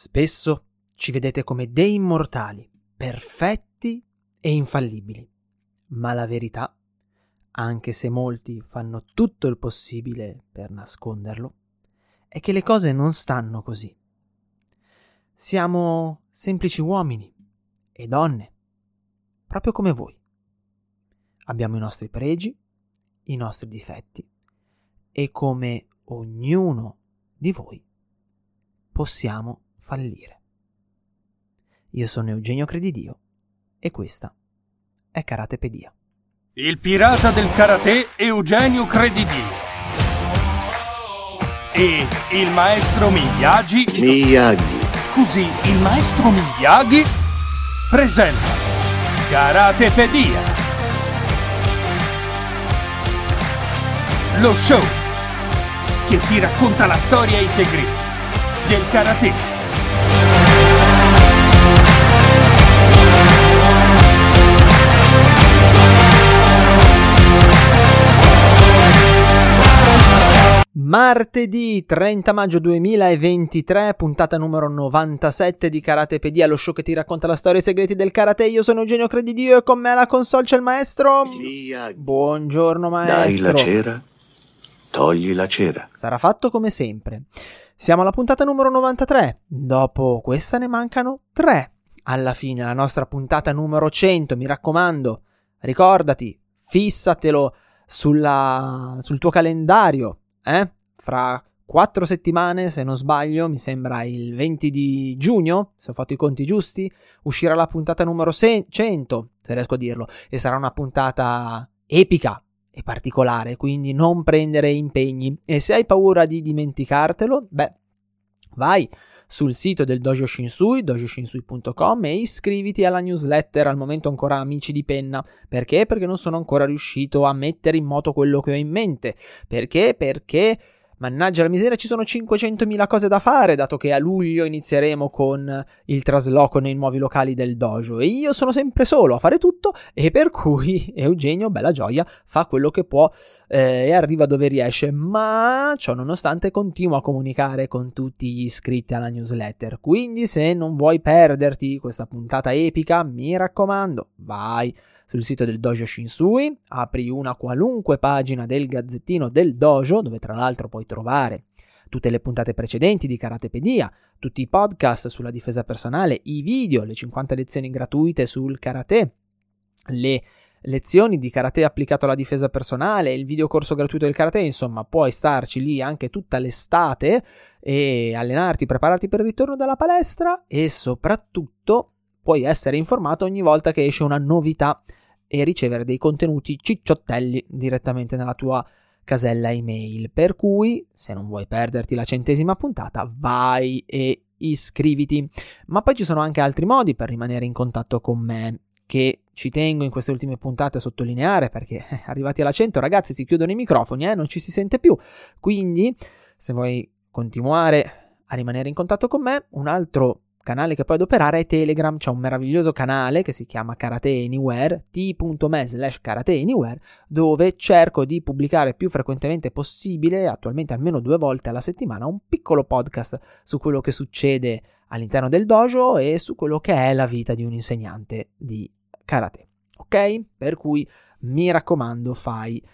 Spesso ci vedete come dei immortali, perfetti e infallibili. Ma la verità, anche se molti fanno tutto il possibile per nasconderlo, è che le cose non stanno così. Siamo semplici uomini e donne, proprio come voi. Abbiamo i nostri pregi, i nostri difetti e come ognuno di voi possiamo fallire. Io sono Eugenio Credidio e questa è Karatepedia. Il pirata del karate Eugenio Credidio e il maestro Miyagi Miyagi. Scusi, il maestro Miyagi presenta Karatepedia. Lo show che ti racconta la storia e i segreti del karate. Martedì 30 maggio 2023, puntata numero 97 di Karatepedia, lo show che ti racconta la storia e i segreti del karate. Io sono Eugenio Credidio e con me alla console c'è il maestro. Miyagi. Buongiorno Dai maestro. la cera, togli la cera. Sarà fatto come sempre. Siamo alla puntata numero 93. Dopo questa ne mancano 3. Alla fine, la nostra puntata numero 100. Mi raccomando, ricordati, fissatelo sulla, sul tuo calendario. Eh? Fra quattro settimane, se non sbaglio, mi sembra il 20 di giugno, se ho fatto i conti giusti, uscirà la puntata numero se- 100, se riesco a dirlo, e sarà una puntata epica e particolare, quindi non prendere impegni. E se hai paura di dimenticartelo, beh, vai sul sito del Dojo Shinsui, dojoshinsui.com e iscriviti alla newsletter, al momento ancora amici di penna. Perché? Perché non sono ancora riuscito a mettere in moto quello che ho in mente. Perché? Perché Mannaggia la miseria, ci sono 500.000 cose da fare, dato che a luglio inizieremo con il trasloco nei nuovi locali del dojo. E io sono sempre solo a fare tutto, e per cui Eugenio, bella gioia, fa quello che può eh, e arriva dove riesce. Ma ciò nonostante continua a comunicare con tutti gli iscritti alla newsletter. Quindi, se non vuoi perderti questa puntata epica, mi raccomando, vai sul sito del Dojo Shinsui, apri una qualunque pagina del gazzettino del dojo, dove tra l'altro puoi trovare tutte le puntate precedenti di Karatepedia, tutti i podcast sulla difesa personale, i video, le 50 lezioni gratuite sul karate, le lezioni di karate applicato alla difesa personale, il videocorso gratuito del karate, insomma, puoi starci lì anche tutta l'estate e allenarti, prepararti per il ritorno dalla palestra e soprattutto puoi essere informato ogni volta che esce una novità e ricevere dei contenuti cicciottelli direttamente nella tua casella email. Per cui, se non vuoi perderti la centesima puntata, vai e iscriviti. Ma poi ci sono anche altri modi per rimanere in contatto con me che ci tengo in queste ultime puntate a sottolineare perché eh, arrivati alla 100 ragazzi si chiudono i microfoni, eh, non ci si sente più. Quindi, se vuoi continuare a rimanere in contatto con me, un altro canale che puoi adoperare è Telegram, c'è un meraviglioso canale che si chiama Karate Anywhere, t.me slash Karate Anywhere, dove cerco di pubblicare più frequentemente possibile, attualmente almeno due volte alla settimana, un piccolo podcast su quello che succede all'interno del dojo e su quello che è la vita di un insegnante di karate. Ok? Per cui mi raccomando, fai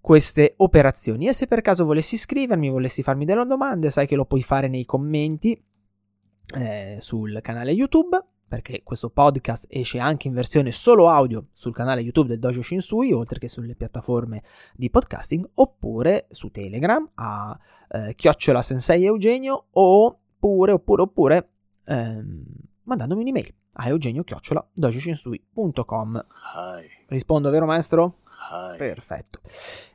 queste operazioni. E se per caso volessi iscrivermi, volessi farmi delle domande, sai che lo puoi fare nei commenti eh, sul canale YouTube, perché questo podcast esce anche in versione solo audio sul canale YouTube del Dojo Shinsui, oltre che sulle piattaforme di podcasting, oppure su Telegram a eh, chiocciola sensei Eugenio, oppure, oppure, oppure ehm, mandandomi un'email a eugenio chiocciola dojoshinsui.com. Hai, Rispondo, vero maestro? hai. Perfetto.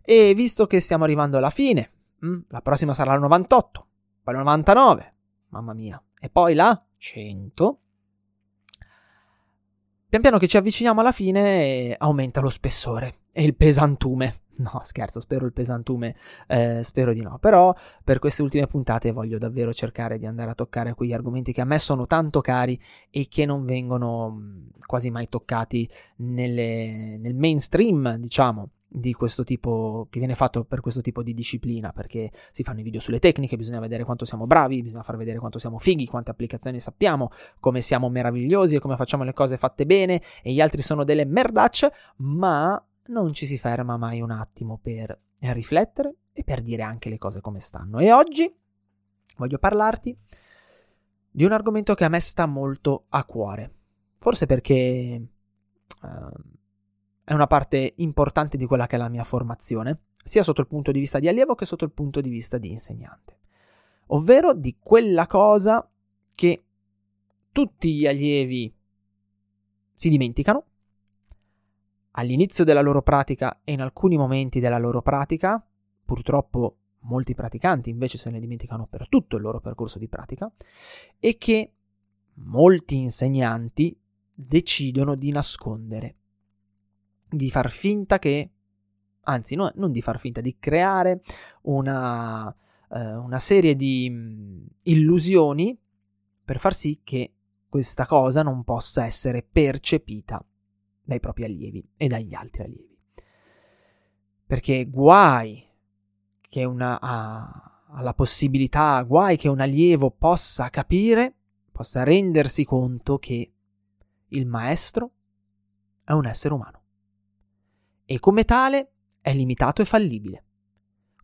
E visto che stiamo arrivando alla fine, mm, la prossima sarà la 98, poi la 99, mamma mia, e poi la 100. Pian piano che ci avviciniamo alla fine aumenta lo spessore e il pesantume. No, scherzo, spero il pesantume, eh, spero di no. Però per queste ultime puntate voglio davvero cercare di andare a toccare quegli argomenti che a me sono tanto cari e che non vengono mh, quasi mai toccati nelle- nel mainstream, diciamo, di questo tipo che viene fatto per questo tipo di disciplina perché si fanno i video sulle tecniche, bisogna vedere quanto siamo bravi, bisogna far vedere quanto siamo fighi, quante applicazioni sappiamo, come siamo meravigliosi e come facciamo le cose fatte bene e gli altri sono delle merdacce, ma non ci si ferma mai un attimo per riflettere e per dire anche le cose come stanno. E oggi voglio parlarti di un argomento che a me sta molto a cuore, forse perché uh, è una parte importante di quella che è la mia formazione, sia sotto il punto di vista di allievo che sotto il punto di vista di insegnante, ovvero di quella cosa che tutti gli allievi si dimenticano all'inizio della loro pratica e in alcuni momenti della loro pratica, purtroppo molti praticanti invece se ne dimenticano per tutto il loro percorso di pratica, e che molti insegnanti decidono di nascondere di far finta che, anzi no, non di far finta, di creare una, eh, una serie di mm, illusioni per far sì che questa cosa non possa essere percepita dai propri allievi e dagli altri allievi. Perché guai che una ha, ha possibilità, guai che un allievo possa capire, possa rendersi conto che il maestro è un essere umano e come tale è limitato e fallibile.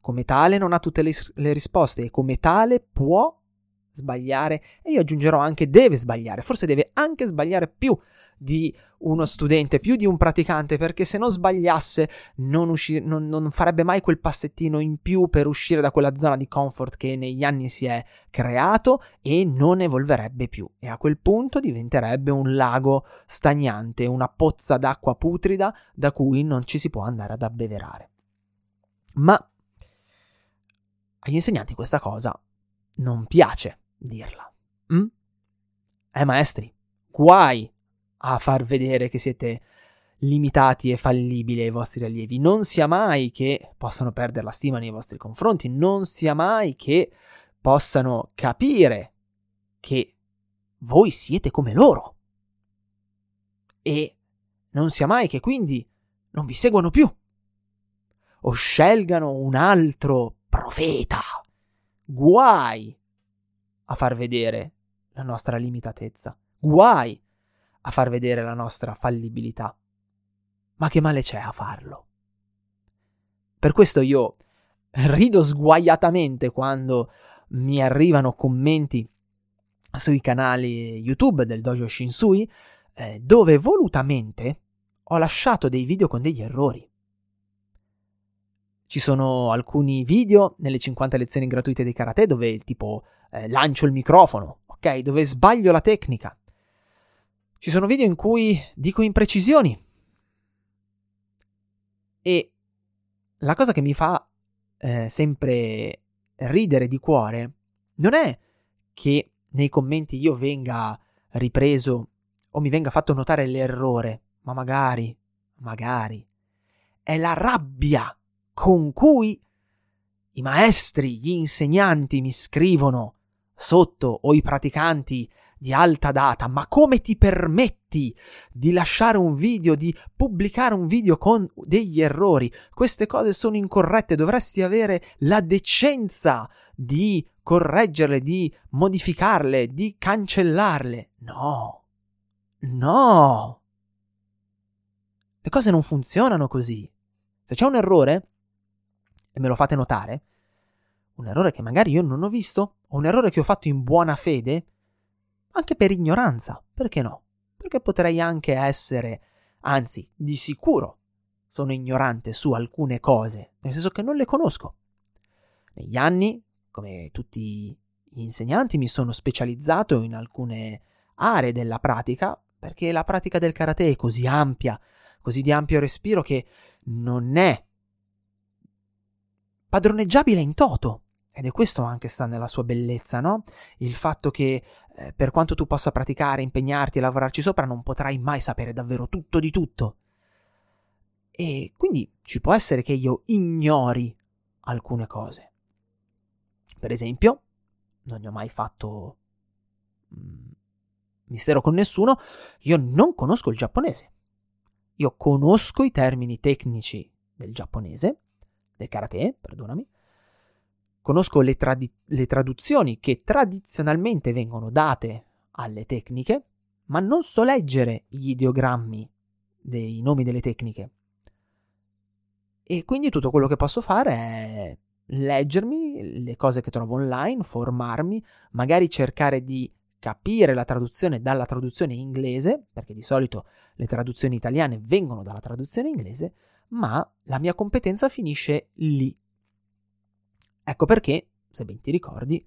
Come tale non ha tutte le, le risposte e come tale può sbagliare e io aggiungerò anche deve sbagliare, forse deve anche sbagliare più di uno studente, più di un praticante, perché se non sbagliasse non, usci- non, non, farebbe mai quel passettino in più per uscire da quella zona di comfort che negli anni si è creato e non evolverebbe più e a quel punto diventerebbe un lago stagnante, una pozza d'acqua putrida da cui non ci si può andare ad abbeverare. Ma agli insegnanti questa cosa non piace dirla. Mm? Eh maestri, guai a far vedere che siete limitati e fallibili ai vostri allievi. Non sia mai che possano perdere la stima nei vostri confronti, non sia mai che possano capire che voi siete come loro. E non sia mai che quindi non vi seguono più o scelgano un altro profeta. Guai a far vedere la nostra limitatezza. Guai a far vedere la nostra fallibilità. Ma che male c'è a farlo? Per questo io rido sguaiatamente quando mi arrivano commenti sui canali YouTube del Dojo Shinsui eh, dove volutamente ho lasciato dei video con degli errori. Ci sono alcuni video nelle 50 lezioni gratuite di karate dove tipo eh, lancio il microfono, ok? Dove sbaglio la tecnica. Ci sono video in cui dico imprecisioni. E la cosa che mi fa eh, sempre ridere di cuore non è che nei commenti io venga ripreso o mi venga fatto notare l'errore, ma magari, magari, è la rabbia con cui i maestri, gli insegnanti mi scrivono sotto o i praticanti di alta data, ma come ti permetti di lasciare un video, di pubblicare un video con degli errori? Queste cose sono incorrette, dovresti avere la decenza di correggerle, di modificarle, di cancellarle. No, no. Le cose non funzionano così. Se c'è un errore, e me lo fate notare, un errore che magari io non ho visto, o un errore che ho fatto in buona fede, anche per ignoranza, perché no? Perché potrei anche essere, anzi, di sicuro sono ignorante su alcune cose, nel senso che non le conosco. Negli anni, come tutti gli insegnanti, mi sono specializzato in alcune aree della pratica, perché la pratica del karate è così ampia, così di ampio respiro che non è padroneggiabile in toto. Ed è questo anche sta nella sua bellezza, no? Il fatto che eh, per quanto tu possa praticare, impegnarti e lavorarci sopra, non potrai mai sapere davvero tutto di tutto. E quindi ci può essere che io ignori alcune cose. Per esempio, non ne ho mai fatto mm, mistero con nessuno, io non conosco il giapponese. Io conosco i termini tecnici del giapponese, del karate, perdonami. Conosco le, tradi- le traduzioni che tradizionalmente vengono date alle tecniche, ma non so leggere gli ideogrammi dei nomi delle tecniche. E quindi tutto quello che posso fare è leggermi le cose che trovo online, formarmi, magari cercare di capire la traduzione dalla traduzione inglese, perché di solito le traduzioni italiane vengono dalla traduzione inglese, ma la mia competenza finisce lì. Ecco perché, se ben ti ricordi,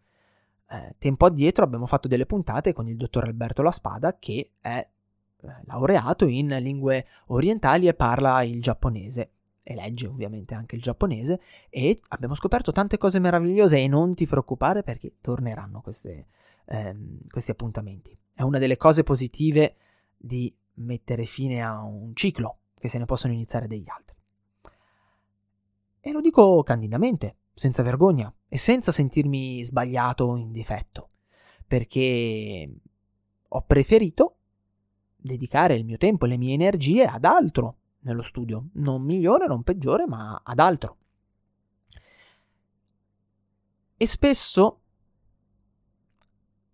eh, tempo addietro abbiamo fatto delle puntate con il dottor Alberto La Spada, che è eh, laureato in lingue orientali e parla il giapponese e legge ovviamente anche il giapponese e abbiamo scoperto tante cose meravigliose e non ti preoccupare perché torneranno queste, ehm, questi appuntamenti. È una delle cose positive di mettere fine a un ciclo, che se ne possono iniziare degli altri. E lo dico candidamente, senza vergogna e senza sentirmi sbagliato o in difetto, perché ho preferito dedicare il mio tempo e le mie energie ad altro nello studio, non migliore, non peggiore, ma ad altro. E spesso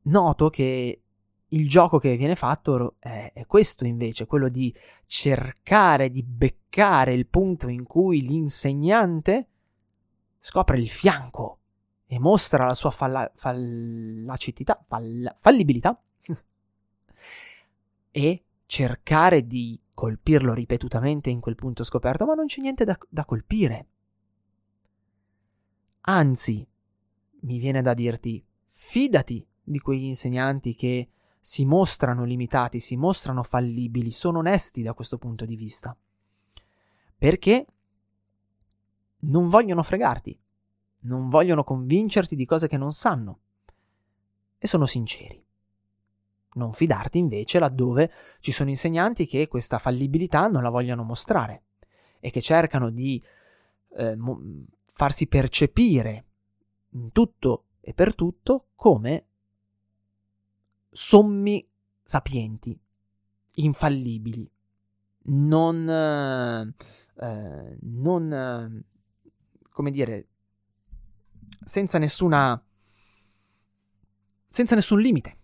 noto che il gioco che viene fatto è, è, questo invece, quello di cercare di beccare il punto in cui l'insegnante scopre il fianco e mostra la sua falla, fallacità, fall, fallibilità e cercare di colpirlo ripetutamente in quel punto scoperto, ma non c'è niente da, da colpire. Anzi, mi viene da dirti, fidati di quegli insegnanti che si mostrano limitati, si mostrano fallibili, sono onesti da questo punto di vista. Perché non vogliono fregarti, non vogliono convincerti di cose che non sanno e sono sinceri. Non fidarti invece laddove ci sono insegnanti che questa fallibilità non la vogliono mostrare e che cercano di eh, mo- farsi percepire in tutto e per tutto come sommi sapienti, infallibili, non, eh, non come dire, senza nessuna, senza nessun limite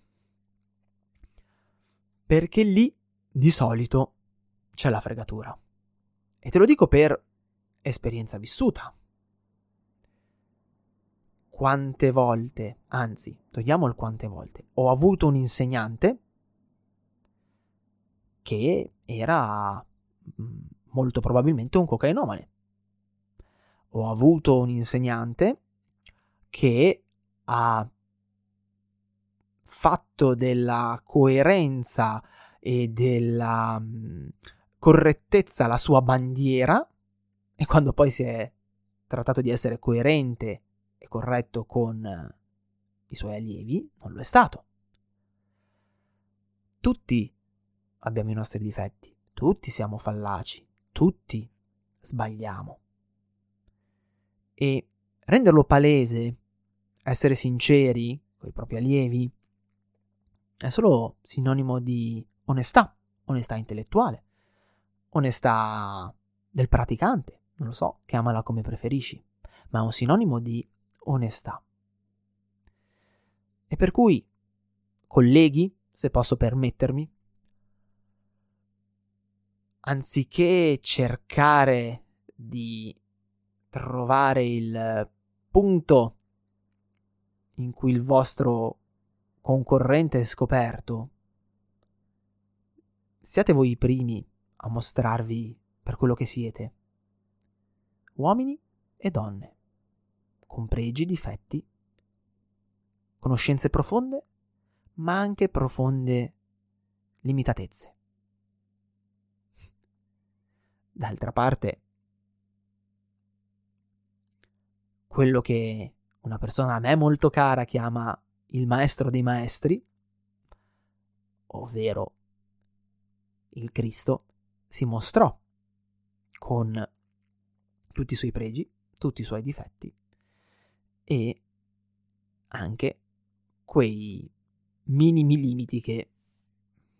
perché lì di solito c'è la fregatura. E te lo dico per esperienza vissuta. Quante volte, anzi, togliamo il quante volte, ho avuto un insegnante che era mm, molto probabilmente un cocainomane. Ho avuto un insegnante che ha fatto della coerenza e della mh, correttezza la sua bandiera e quando poi si è trattato di essere coerente e corretto con uh, i suoi allievi, non lo è stato. Tutti abbiamo i nostri difetti, tutti siamo fallaci, tutti sbagliamo. E renderlo palese, essere sinceri con i propri allievi, è solo sinonimo di onestà, onestà intellettuale, onestà del praticante, non lo so, chiamala come preferisci, ma è un sinonimo di onestà. E per cui, colleghi, se posso permettermi, anziché cercare di trovare il punto in cui il vostro concorrente scoperto, siate voi i primi a mostrarvi per quello che siete. Uomini e donne, con pregi, difetti, conoscenze profonde, ma anche profonde limitatezze. D'altra parte, quello che una persona a me molto cara chiama il maestro dei maestri, ovvero il Cristo, si mostrò con tutti i suoi pregi, tutti i suoi difetti e anche quei minimi limiti che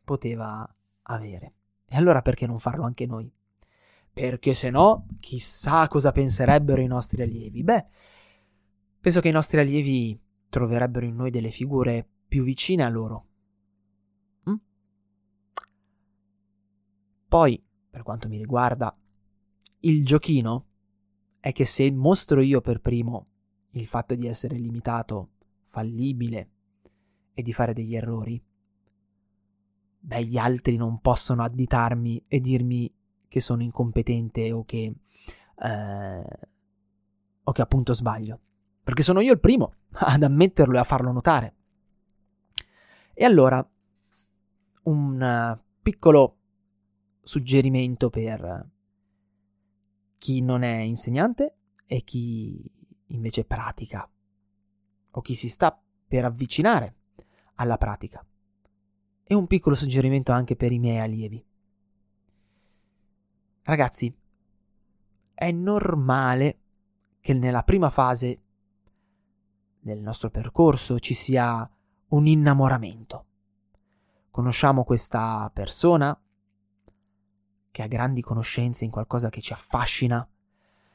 poteva avere. E allora perché non farlo anche noi? perché se no, chissà cosa penserebbero i nostri allievi. Beh, penso che i nostri allievi troverebbero in noi delle figure più vicine a loro. Mm? Poi, per quanto mi riguarda, il giochino è che se mostro io per primo il fatto di essere limitato, fallibile e di fare degli errori, beh, gli altri non possono additarmi e dirmi che sono incompetente o che, eh, o che appunto sbaglio. Perché sono io il primo ad ammetterlo e a farlo notare. E allora, un piccolo suggerimento per chi non è insegnante e chi invece pratica o chi si sta per avvicinare alla pratica. E un piccolo suggerimento anche per i miei allievi. Ragazzi, è normale che nella prima fase del nostro percorso ci sia un innamoramento. Conosciamo questa persona che ha grandi conoscenze in qualcosa che ci affascina,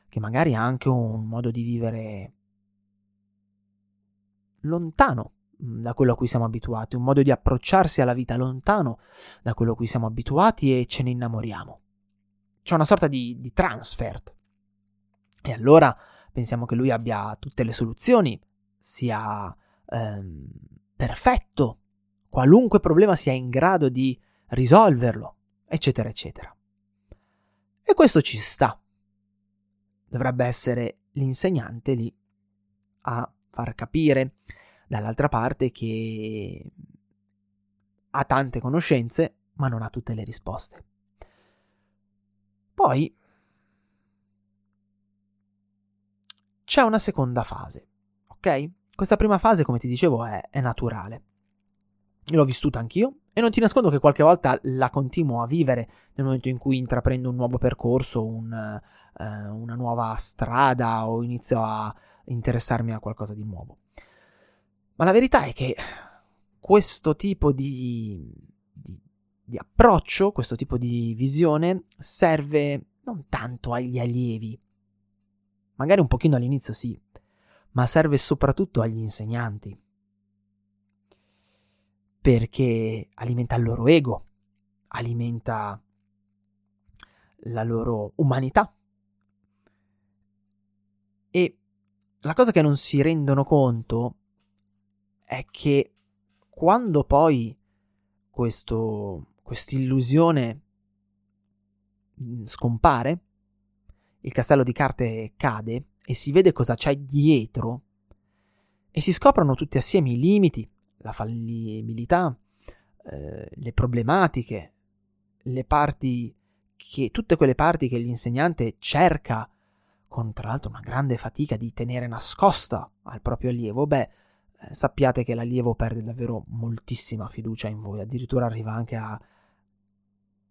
che magari ha anche un modo di vivere lontano mm, da quello a cui siamo abituati, un modo di approcciarsi alla vita lontano da quello a cui siamo abituati e ce ne innamoriamo. C'è una sorta di, di transfert. E allora pensiamo che lui abbia tutte le soluzioni, sia ehm, perfetto, qualunque problema sia in grado di risolverlo, eccetera, eccetera. E questo ci sta. Dovrebbe essere l'insegnante lì a far capire dall'altra parte che ha tante conoscenze, ma non ha tutte le risposte. Poi c'è una seconda fase, ok? Questa prima fase, come ti dicevo, è, è naturale. L'ho vissuta anch'io, e non ti nascondo che qualche volta la continuo a vivere nel momento in cui intraprendo un nuovo percorso, un, uh, una nuova strada o inizio a interessarmi a qualcosa di nuovo. Ma la verità è che questo tipo di, di, di approccio, questo tipo di visione serve non tanto agli allievi, magari un pochino all'inizio sì, ma serve soprattutto agli insegnanti perché alimenta il loro ego, alimenta la loro umanità. E la cosa che non si rendono conto è che quando poi questo, quest'illusione mm, scompare, il castello di carte cade e si vede cosa c'è dietro e si scoprono tutti assieme i limiti, la fallibilità, eh, le problematiche, le parti che, tutte quelle parti che l'insegnante cerca con tra l'altro una grande fatica di tenere nascosta al proprio allievo, beh, eh, sappiate che l'allievo perde davvero moltissima fiducia in voi, addirittura arriva anche a,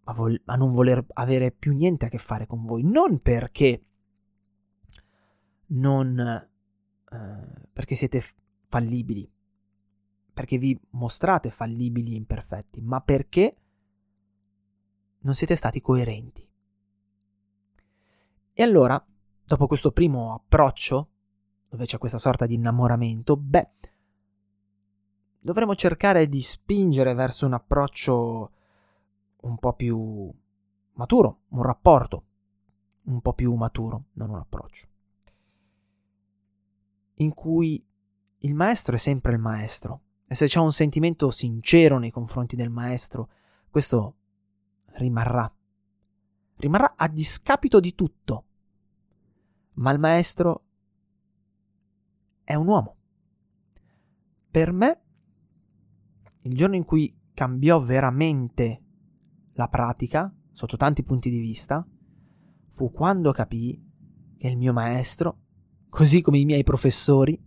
a, vol- a non voler avere più niente a che fare con voi, non perché non eh, perché siete fallibili, perché vi mostrate fallibili e imperfetti, ma perché non siete stati coerenti. E allora, dopo questo primo approccio, dove c'è questa sorta di innamoramento, beh, dovremo cercare di spingere verso un approccio un po' più maturo, un rapporto un po' più maturo, non un approccio, in cui il maestro è sempre il maestro e se c'è un sentimento sincero nei confronti del maestro, questo rimarrà. Rimarrà a discapito di tutto. Ma il maestro è un uomo. Per me, il giorno in cui cambiò veramente la pratica, sotto tanti punti di vista, fu quando capii che il mio maestro, così come i miei professori,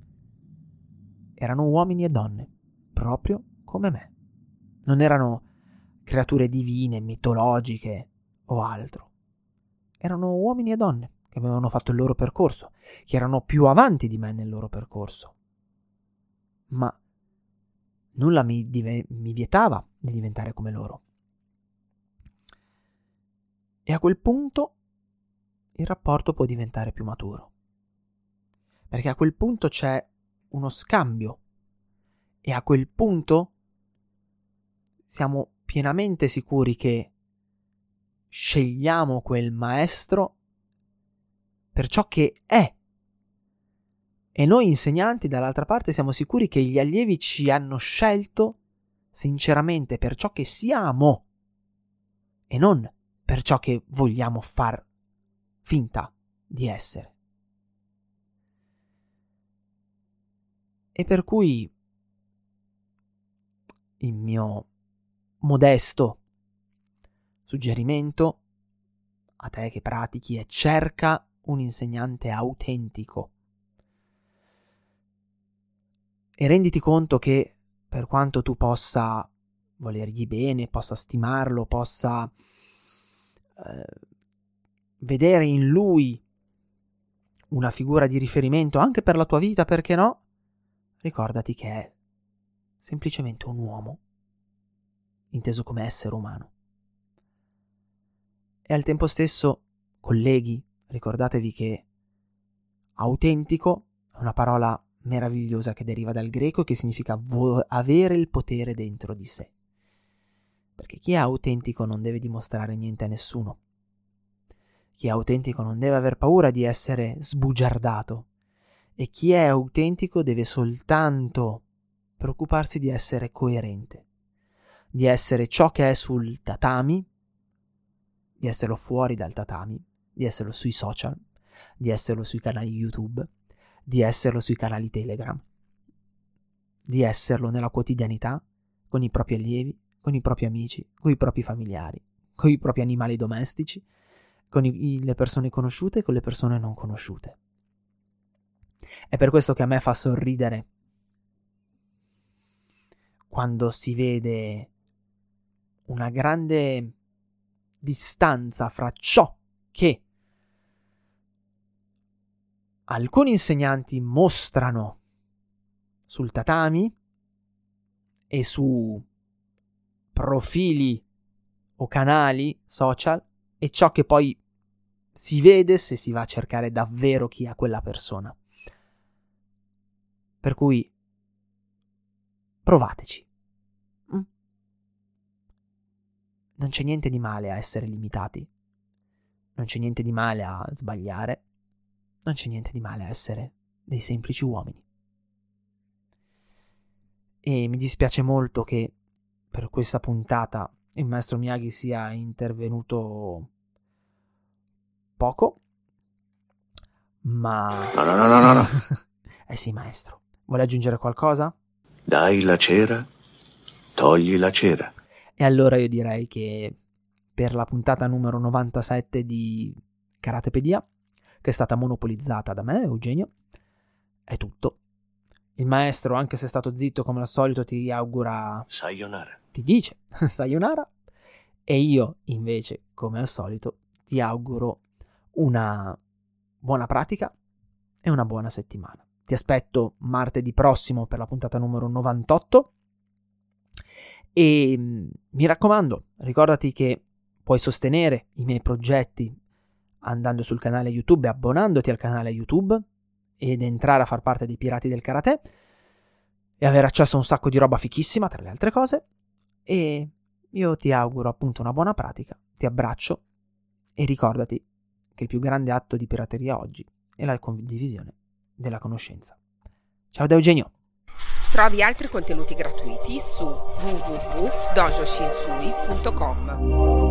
erano uomini e donne proprio come me. Non erano creature divine, mitologiche o altro. Erano uomini e donne che avevano fatto il loro percorso, che erano più avanti di me nel loro percorso. Ma nulla mi, dive- mi vietava di diventare come loro. E a quel punto il rapporto può diventare più maturo. Perché a quel punto c'è uno scambio e a quel punto siamo pienamente sicuri che scegliamo quel maestro per ciò che è. E noi insegnanti dall'altra parte siamo sicuri che gli allievi ci hanno scelto sinceramente per ciò che siamo e non per ciò che vogliamo far finta di essere. E per cui il mio modesto suggerimento a te che pratichi è cerca un insegnante autentico. E renditi conto che per quanto tu possa volergli bene, possa stimarlo, possa eh, vedere in lui una figura di riferimento anche per la tua vita, perché no? Ricordati che è semplicemente un uomo, inteso come essere umano. E al tempo stesso, colleghi, ricordatevi che autentico è una parola meravigliosa che deriva dal greco e che significa vo- avere il potere dentro di sé. Perché chi è autentico non deve dimostrare niente a nessuno. Chi è autentico non deve aver paura di essere sbugiardato. E chi è autentico deve soltanto preoccuparsi di essere coerente, di essere ciò che è sul tatami, di esserlo fuori dal tatami, di esserlo sui social, di esserlo sui canali YouTube, di esserlo sui canali Telegram, di esserlo nella quotidianità con i propri allievi, con i propri amici, con i propri familiari, con i propri animali domestici, con i, le persone conosciute e con le persone non conosciute. È per questo che a me fa sorridere quando si vede una grande distanza fra ciò che alcuni insegnanti mostrano sul tatami e su profili o canali social e ciò che poi si vede se si va a cercare davvero chi è quella persona. Per cui provateci. Mm? Non c'è niente di male a essere limitati. Non c'è niente di male a sbagliare non c'è niente di male a essere dei semplici uomini. E mi dispiace molto che per questa puntata il maestro Miyagi sia intervenuto poco, ma... No, no, no, no, no. eh sì, maestro. Vuole aggiungere qualcosa? Dai la cera, togli la cera. E allora io direi che per la puntata numero 97 di Karatepedia che è stata monopolizzata da me, Eugenio. È tutto. Il maestro, anche se è stato zitto come al solito, ti augura... Sayonara. Ti dice sayonara. E io, invece, come al solito, ti auguro una buona pratica e una buona settimana. Ti aspetto martedì prossimo per la puntata numero 98. E mm, mi raccomando, ricordati che puoi sostenere i miei progetti andando sul canale YouTube e abbonandoti al canale YouTube ed entrare a far parte dei Pirati del Karate e avere accesso a un sacco di roba fichissima, tra le altre cose. E io ti auguro appunto una buona pratica, ti abbraccio e ricordati che il più grande atto di pirateria oggi è la condivisione della conoscenza. Ciao da Eugenio! Trovi altri contenuti gratuiti su www.dojoshinsui.com.